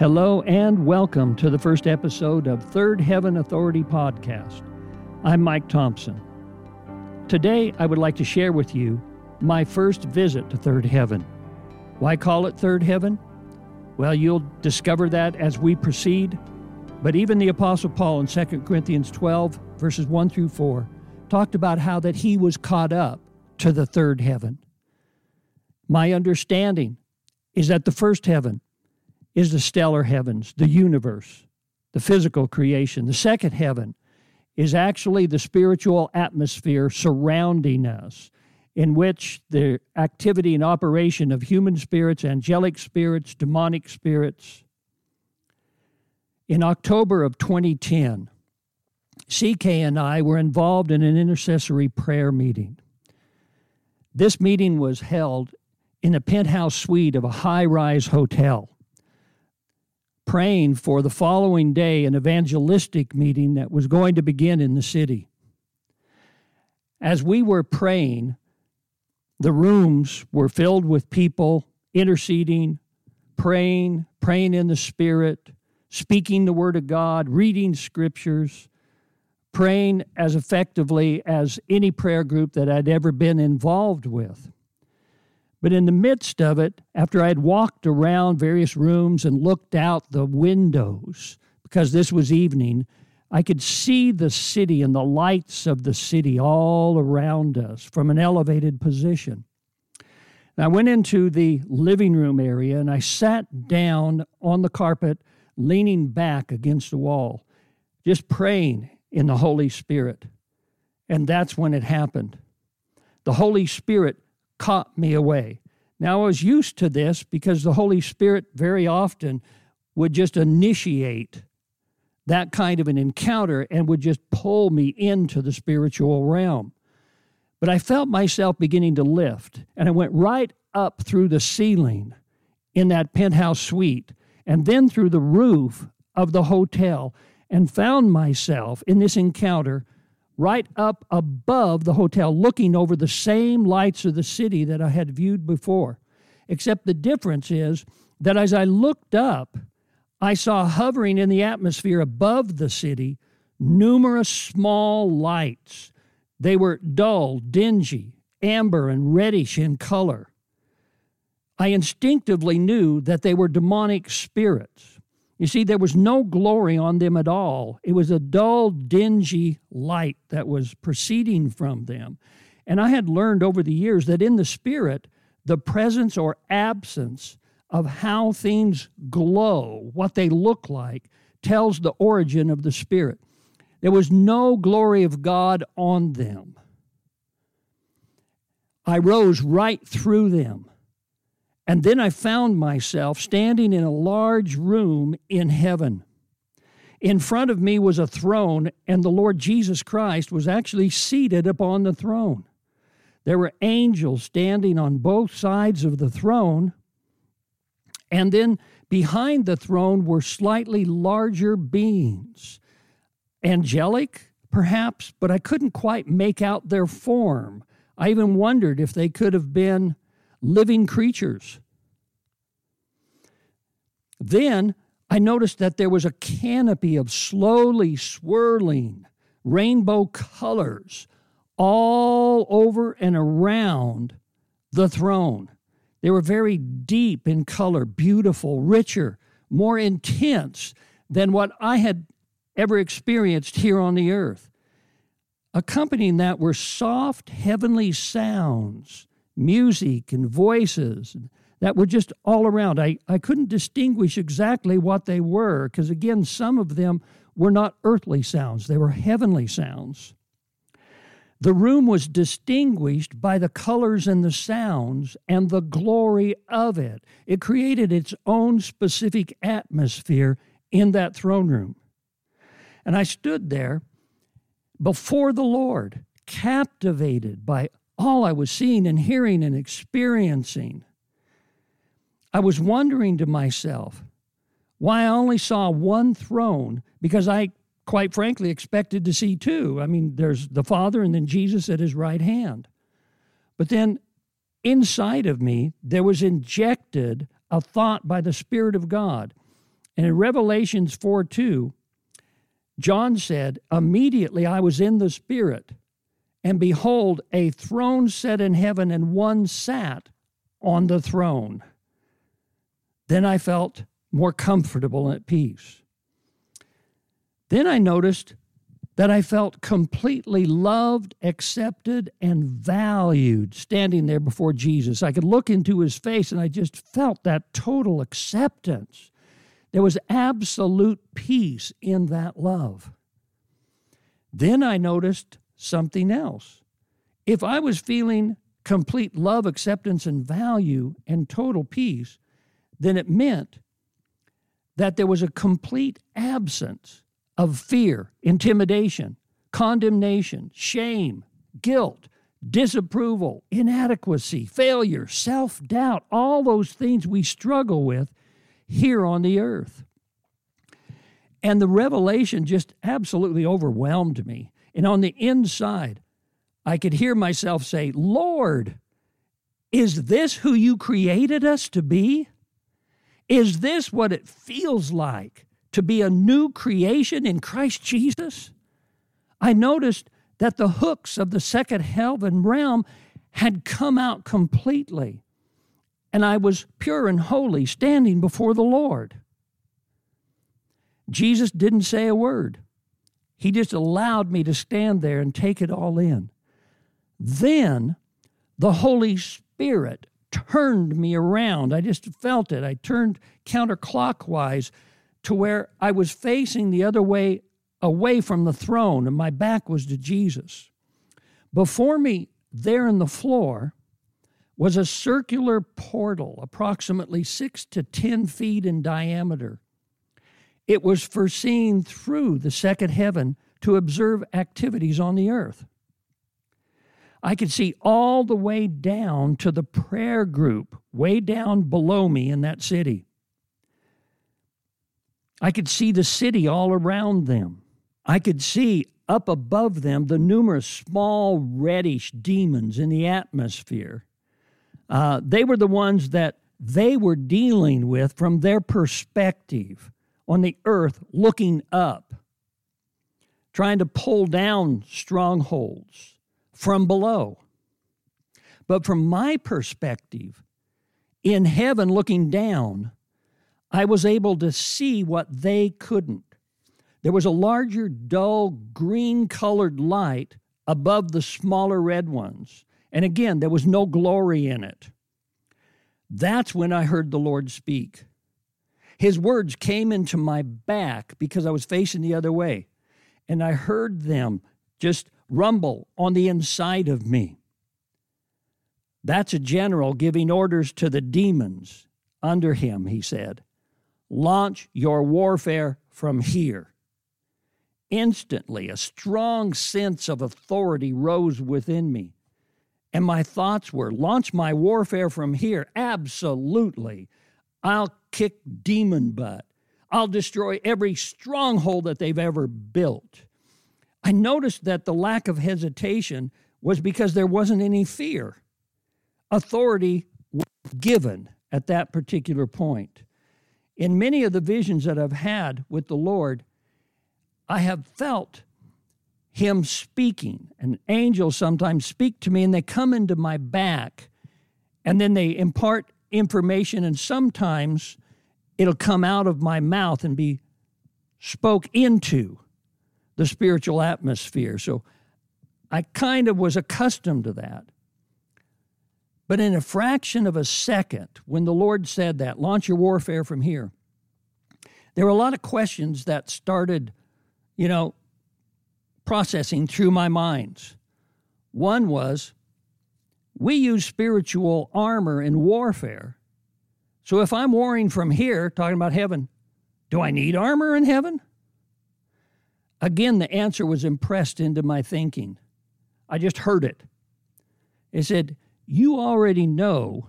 Hello and welcome to the first episode of Third Heaven Authority Podcast. I'm Mike Thompson. Today, I would like to share with you my first visit to Third Heaven. Why call it Third Heaven? Well, you'll discover that as we proceed. But even the Apostle Paul in 2 Corinthians 12, verses 1 through 4, talked about how that he was caught up to the third heaven. My understanding is that the first heaven is the stellar heavens, the universe, the physical creation. The second heaven is actually the spiritual atmosphere surrounding us, in which the activity and operation of human spirits, angelic spirits, demonic spirits. In October of 2010, CK and I were involved in an intercessory prayer meeting. This meeting was held in a penthouse suite of a high rise hotel, praying for the following day an evangelistic meeting that was going to begin in the city. As we were praying, the rooms were filled with people interceding, praying, praying in the Spirit, speaking the Word of God, reading scriptures, praying as effectively as any prayer group that I'd ever been involved with. But in the midst of it, after I had walked around various rooms and looked out the windows, because this was evening, I could see the city and the lights of the city all around us from an elevated position. And I went into the living room area and I sat down on the carpet, leaning back against the wall, just praying in the Holy Spirit. And that's when it happened. The Holy Spirit caught me away. Now, I was used to this because the Holy Spirit very often would just initiate that kind of an encounter and would just pull me into the spiritual realm. But I felt myself beginning to lift, and I went right up through the ceiling in that penthouse suite and then through the roof of the hotel and found myself in this encounter right up above the hotel, looking over the same lights of the city that I had viewed before. Except the difference is that as I looked up, I saw hovering in the atmosphere above the city numerous small lights. They were dull, dingy, amber, and reddish in color. I instinctively knew that they were demonic spirits. You see, there was no glory on them at all. It was a dull, dingy light that was proceeding from them. And I had learned over the years that in the Spirit, the presence or absence of how things glow, what they look like, tells the origin of the Spirit. There was no glory of God on them. I rose right through them. And then I found myself standing in a large room in heaven. In front of me was a throne, and the Lord Jesus Christ was actually seated upon the throne. There were angels standing on both sides of the throne, and then behind the throne were slightly larger beings. Angelic, perhaps, but I couldn't quite make out their form. I even wondered if they could have been living creatures. Then I noticed that there was a canopy of slowly swirling rainbow colors all over and around the throne. They were very deep in color, beautiful, richer, more intense than what I had ever experienced here on the earth. Accompanying that were soft heavenly sounds music and voices that were just all around. I, I couldn't distinguish exactly what they were because, again, some of them were not earthly sounds, they were heavenly sounds. The room was distinguished by the colors and the sounds and the glory of it. It created its own specific atmosphere in that throne room. And I stood there before the Lord, captivated by all I was seeing and hearing and experiencing. I was wondering to myself why I only saw one throne because I, quite frankly, expected to see two. I mean, there's the Father and then Jesus at his right hand. But then inside of me, there was injected a thought by the Spirit of God. And in Revelations 4 2, John said, Immediately I was in the Spirit, and behold, a throne set in heaven, and one sat on the throne. Then I felt more comfortable and at peace. Then I noticed that I felt completely loved, accepted, and valued standing there before Jesus. I could look into his face and I just felt that total acceptance. There was absolute peace in that love. Then I noticed something else. If I was feeling complete love, acceptance, and value and total peace, then it meant that there was a complete absence of fear, intimidation, condemnation, shame, guilt, disapproval, inadequacy, failure, self doubt, all those things we struggle with here on the earth. And the revelation just absolutely overwhelmed me. And on the inside, I could hear myself say, Lord, is this who you created us to be? Is this what it feels like to be a new creation in Christ Jesus? I noticed that the hooks of the second heaven realm had come out completely, and I was pure and holy standing before the Lord. Jesus didn't say a word. He just allowed me to stand there and take it all in. Then the Holy Spirit turned me around. I just felt it. I turned counterclockwise to where I was facing the other way away from the throne, and my back was to Jesus. Before me, there in the floor, was a circular portal approximately six to 10 feet in diameter. It was foreseen through the second heaven to observe activities on the earth. I could see all the way down to the prayer group, way down below me in that city. I could see the city all around them. I could see up above them the numerous small reddish demons in the atmosphere. Uh, they were the ones that they were dealing with from their perspective on the earth, looking up, trying to pull down strongholds from below. But from my perspective, in heaven looking down, I was able to see what they couldn't. There was a larger, dull, green colored light above the smaller red ones. And again, there was no glory in it. That's when I heard the Lord speak. His words came into my back because I was facing the other way. And I heard them just rumble on the inside of me. That's a general giving orders to the demons under him, he said. Launch your warfare from here. Instantly, a strong sense of authority rose within me. And my thoughts were launch my warfare from here. Absolutely. I'll kick demon butt. I'll destroy every stronghold that they've ever built. I noticed that the lack of hesitation was because there wasn't any fear. Authority was given at that particular point. In many of the visions that I've had with the Lord, I have felt Him speaking. And angels sometimes speak to me and they come into my back and then they impart information, and sometimes it'll come out of my mouth and be spoke into the spiritual atmosphere. So I kind of was accustomed to that. But in a fraction of a second, when the Lord said that, launch your warfare from here, there were a lot of questions that started, you know, processing through my minds. One was, we use spiritual armor in warfare. So if I'm warring from here, talking about heaven, do I need armor in heaven? Again, the answer was impressed into my thinking. I just heard it. It said, You already know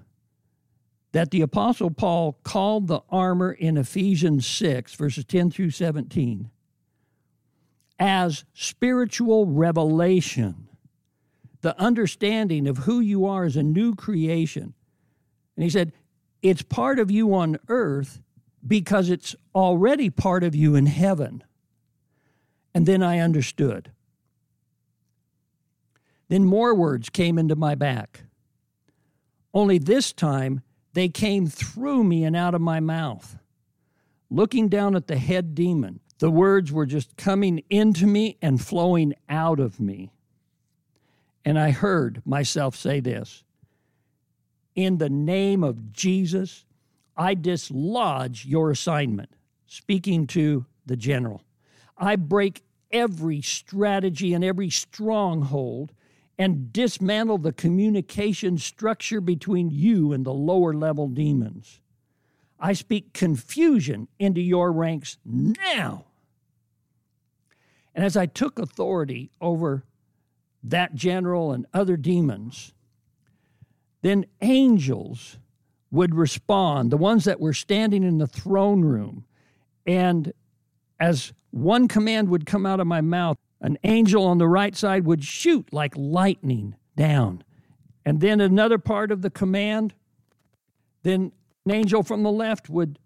that the Apostle Paul called the armor in Ephesians 6, verses 10 through 17, as spiritual revelation, the understanding of who you are as a new creation. And he said, It's part of you on earth because it's already part of you in heaven. And then I understood. Then more words came into my back. Only this time they came through me and out of my mouth. Looking down at the head demon, the words were just coming into me and flowing out of me. And I heard myself say this In the name of Jesus, I dislodge your assignment, speaking to the general. I break every strategy and every stronghold and dismantle the communication structure between you and the lower level demons. I speak confusion into your ranks now. And as I took authority over that general and other demons, then angels would respond, the ones that were standing in the throne room. And as one command would come out of my mouth, an angel on the right side would shoot like lightning down. And then another part of the command, then an angel from the left would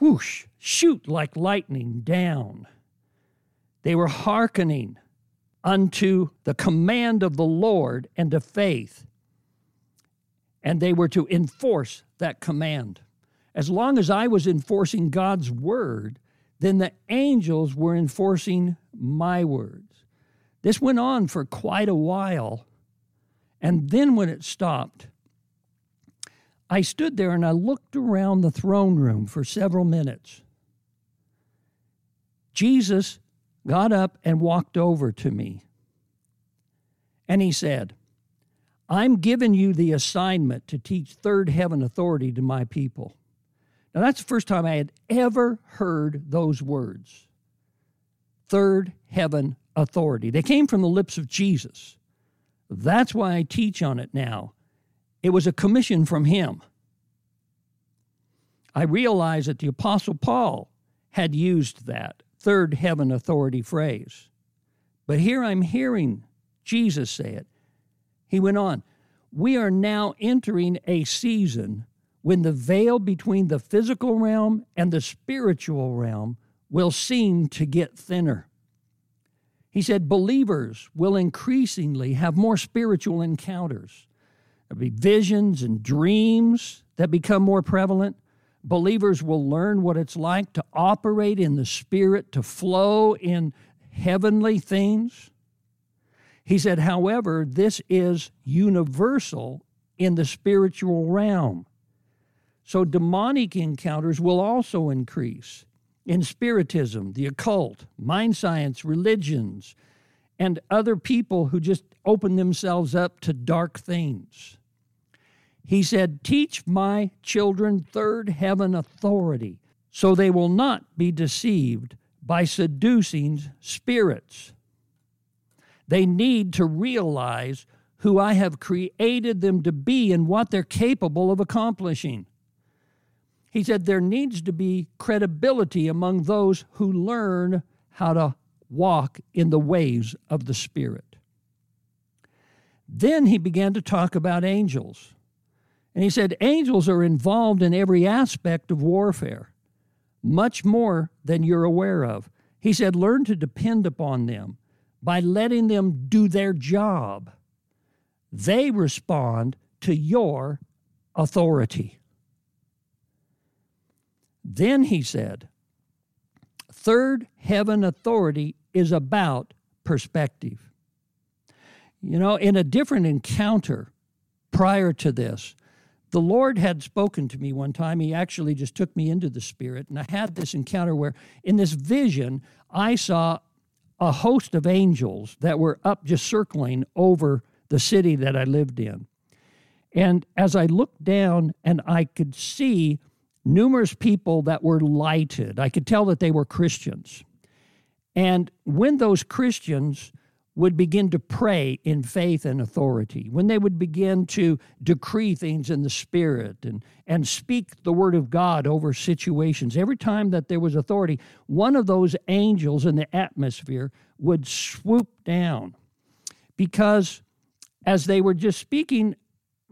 whoosh, shoot like lightning down. They were hearkening unto the command of the Lord and to faith. And they were to enforce that command. As long as I was enforcing God's word, then the angels were enforcing my words. This went on for quite a while. And then when it stopped, I stood there and I looked around the throne room for several minutes. Jesus got up and walked over to me. And he said, I'm giving you the assignment to teach third heaven authority to my people. Now, that's the first time I had ever heard those words third heaven authority. They came from the lips of Jesus. That's why I teach on it now. It was a commission from him. I realize that the Apostle Paul had used that third heaven authority phrase. But here I'm hearing Jesus say it. He went on, We are now entering a season when the veil between the physical realm and the spiritual realm will seem to get thinner. He said believers will increasingly have more spiritual encounters. There'll be visions and dreams that become more prevalent. Believers will learn what it's like to operate in the Spirit, to flow in heavenly things. He said, however, this is universal in the spiritual realm. So demonic encounters will also increase in spiritism, the occult, mind science, religions, and other people who just open themselves up to dark things. He said, Teach my children third heaven authority, so they will not be deceived by seducing spirits. They need to realize who I have created them to be and what they're capable of accomplishing. He said there needs to be credibility among those who learn how to walk in the ways of the Spirit. Then he began to talk about angels. And he said, Angels are involved in every aspect of warfare, much more than you're aware of. He said, Learn to depend upon them by letting them do their job. They respond to your authority. Then he said, Third heaven authority is about perspective. You know, in a different encounter prior to this, the Lord had spoken to me one time. He actually just took me into the Spirit, and I had this encounter where, in this vision, I saw a host of angels that were up just circling over the city that I lived in. And as I looked down and I could see numerous people that were lighted, I could tell that they were Christians. And when those Christians would begin to pray in faith and authority, when they would begin to decree things in the Spirit and, and speak the Word of God over situations, every time that there was authority, one of those angels in the atmosphere would swoop down. Because as they were just speaking,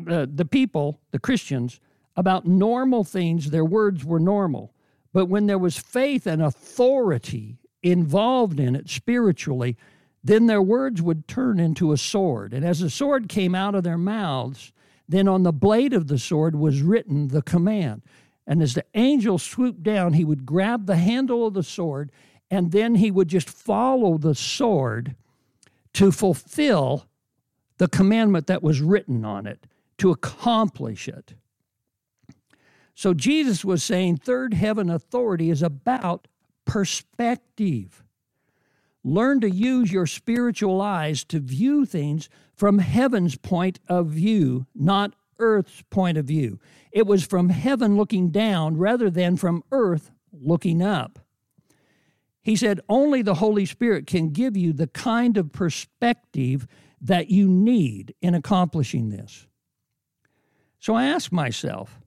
uh, the people, the Christians, about normal things, their words were normal. But when there was faith and authority involved in it spiritually, then their words would turn into a sword. And as the sword came out of their mouths, then on the blade of the sword was written the command. And as the angel swooped down, he would grab the handle of the sword and then he would just follow the sword to fulfill the commandment that was written on it, to accomplish it. So Jesus was saying third heaven authority is about perspective. Learn to use your spiritual eyes to view things from heaven's point of view, not earth's point of view. It was from heaven looking down rather than from earth looking up. He said, Only the Holy Spirit can give you the kind of perspective that you need in accomplishing this. So I ask myself,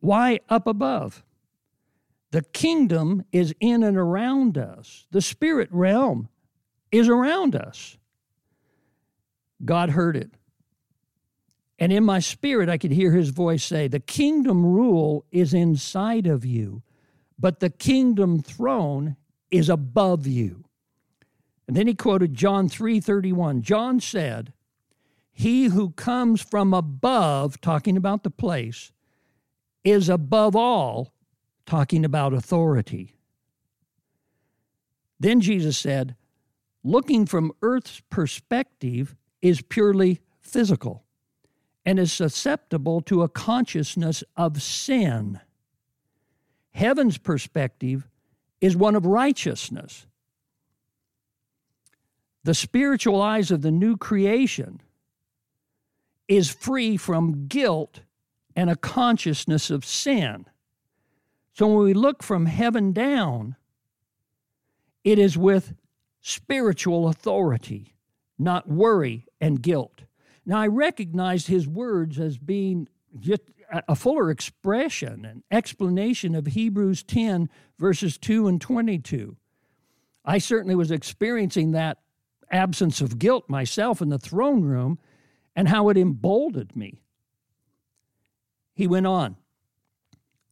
why up above? The kingdom is in and around us, the spirit realm is around us. God heard it. And in my spirit, I could hear his voice say, The kingdom rule is inside of you, but the kingdom throne is above you. And then he quoted John 3:31. John said, "He who comes from above, talking about the place, is above all talking about authority. Then Jesus said, looking from earth's perspective is purely physical and is susceptible to a consciousness of sin. Heaven's perspective is one of righteousness. The spiritual eyes of the new creation is free from guilt and a consciousness of sin. So when we look from heaven down, it is with spiritual authority, not worry and guilt. Now, I recognized his words as being just a fuller expression and explanation of Hebrews 10, verses 2 and 22. I certainly was experiencing that absence of guilt myself in the throne room and how it emboldened me. He went on.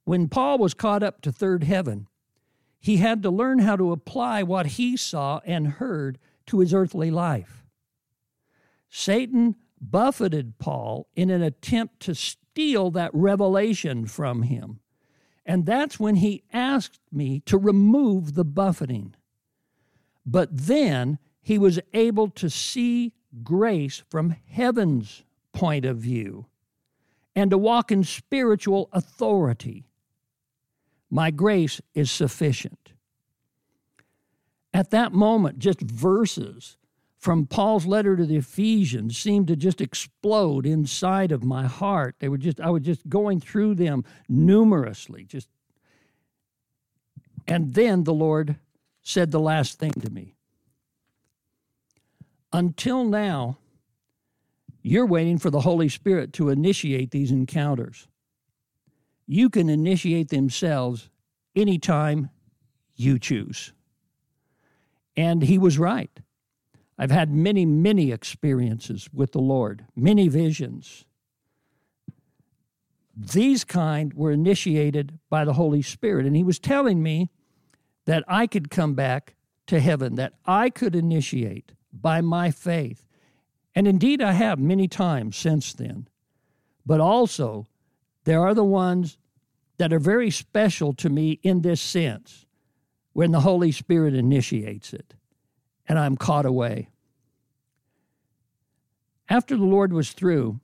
When Paul was caught up to third heaven, he had to learn how to apply what he saw and heard to his earthly life. Satan buffeted Paul in an attempt to steal that revelation from him. And that's when he asked me to remove the buffeting. But then he was able to see grace from heaven's point of view and to walk in spiritual authority. My grace is sufficient. At that moment, just verses from Paul's letter to the Ephesians seemed to just explode inside of my heart. They were just, I was just going through them numerously, just. And then the Lord said the last thing to me. Until now, you're waiting for the Holy Spirit to initiate these encounters you can initiate themselves anytime you choose. And he was right. I've had many, many experiences with the Lord, many visions. These kind were initiated by the Holy Spirit. And he was telling me that I could come back to heaven, that I could initiate by my faith. And indeed, I have many times since then. But also, there are the ones that are very special to me in this sense when the Holy Spirit initiates it and I'm caught away. After the Lord was through,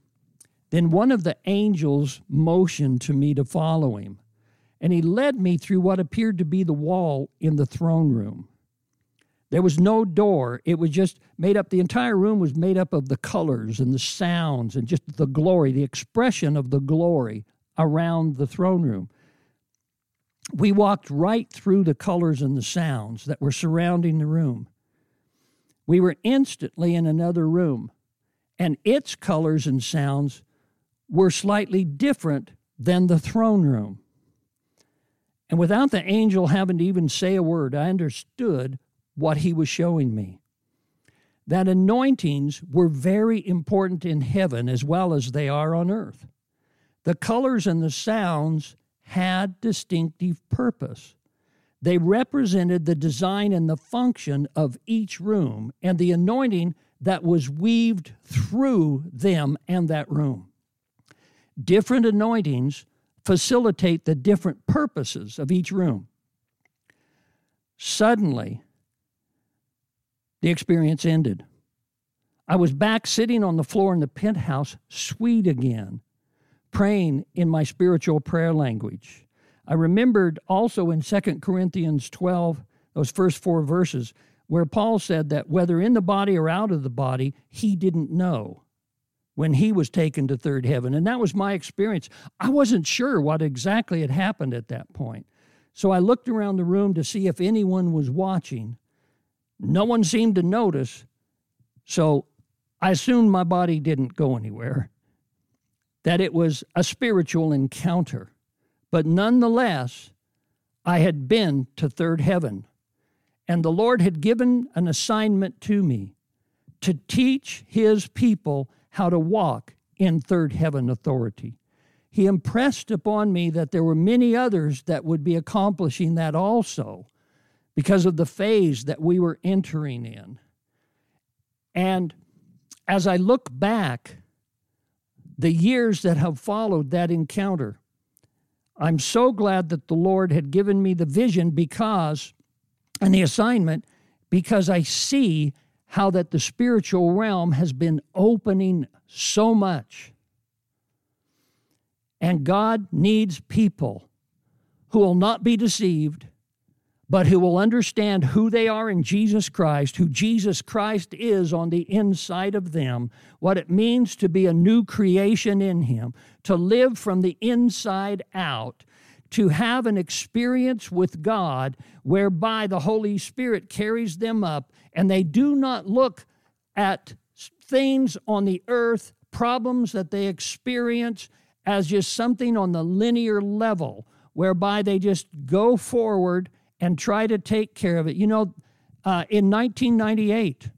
then one of the angels motioned to me to follow him, and he led me through what appeared to be the wall in the throne room. There was no door. It was just made up, the entire room was made up of the colors and the sounds and just the glory, the expression of the glory around the throne room. We walked right through the colors and the sounds that were surrounding the room. We were instantly in another room, and its colors and sounds were slightly different than the throne room. And without the angel having to even say a word, I understood what he was showing me. That anointings were very important in heaven as well as they are on earth. The colors and the sounds had distinctive purpose. They represented the design and the function of each room and the anointing that was weaved through them and that room. Different anointings facilitate the different purposes of each room. Suddenly, the experience ended. I was back sitting on the floor in the penthouse, suite again, praying in my spiritual prayer language. I remembered also in 2 Corinthians 12, those first four verses, where Paul said that whether in the body or out of the body, he didn't know when he was taken to third heaven. And that was my experience. I wasn't sure what exactly had happened at that point. So I looked around the room to see if anyone was watching. No one seemed to notice. So I assumed my body didn't go anywhere, that it was a spiritual encounter. But nonetheless, I had been to third heaven, and the Lord had given an assignment to me to teach his people how to walk in third heaven authority. He impressed upon me that there were many others that would be accomplishing that also because of the phase that we were entering in. And as I look back, the years that have followed that encounter, I'm so glad that the Lord had given me the vision because, and the assignment, because I see how that the spiritual realm has been opening so much. And God needs people who will not be deceived, but who will understand who they are in Jesus Christ, who Jesus Christ is on the inside of them, what it means to be a new creation in Him, to live from the inside out, to have an experience with God whereby the Holy Spirit carries them up and they do not look at things on the earth, problems that they experience, as just something on the linear level whereby they just go forward and try to take care of it. You know, uh, in 1998,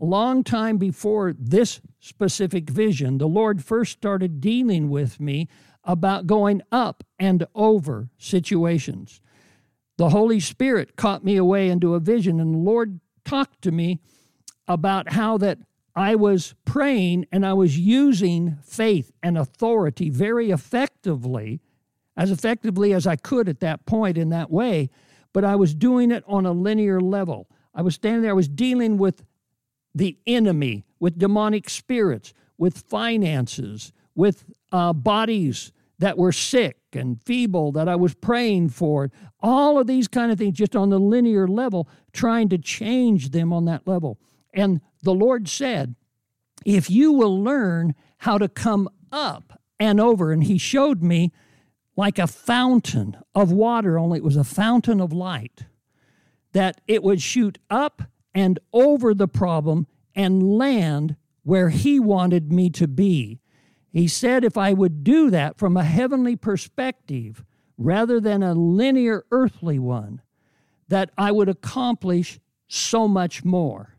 a long time before this specific vision, the Lord first started dealing with me about going up and over situations. The Holy Spirit caught me away into a vision, and the Lord talked to me about how that I was praying and I was using faith and authority very effectively, as effectively as I could at that point in that way but I was doing it on a linear level. I was standing there, I was dealing with the enemy, with demonic spirits, with finances, with uh, bodies that were sick and feeble that I was praying for. All of these kind of things just on the linear level, trying to change them on that level. And the Lord said, if you will learn how to come up and over, and He showed me like a fountain of water, only it was a fountain of light, that it would shoot up and over the problem and land where He wanted me to be. He said if I would do that from a heavenly perspective rather than a linear earthly one, that I would accomplish so much more.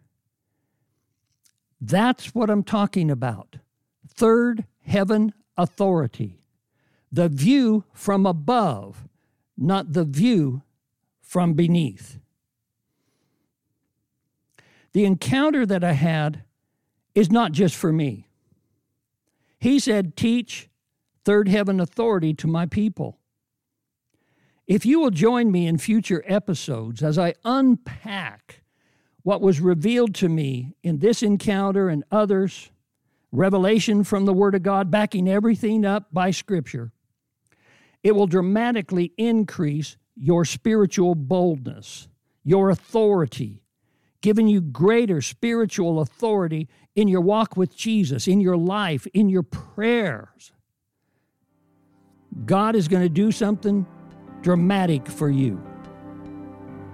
That's what I'm talking about. Third heaven authority the view from above, not the view from beneath. The encounter that I had is not just for me. He said, Teach third heaven authority to my people. If you will join me in future episodes as I unpack what was revealed to me in this encounter and others, revelation from the Word of God, backing everything up by Scripture, it will dramatically increase your spiritual boldness, your authority, giving you greater spiritual authority in your walk with Jesus, in your life, in your prayers. God is going to do something dramatic for you.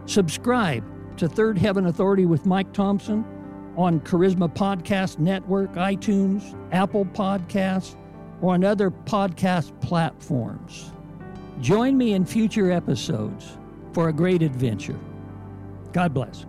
Subscribe to Third Heaven Authority with Mike Thompson on Charisma Podcast Network, iTunes, Apple Podcasts, or on other podcast platforms. Join me in future episodes for a great adventure. God bless.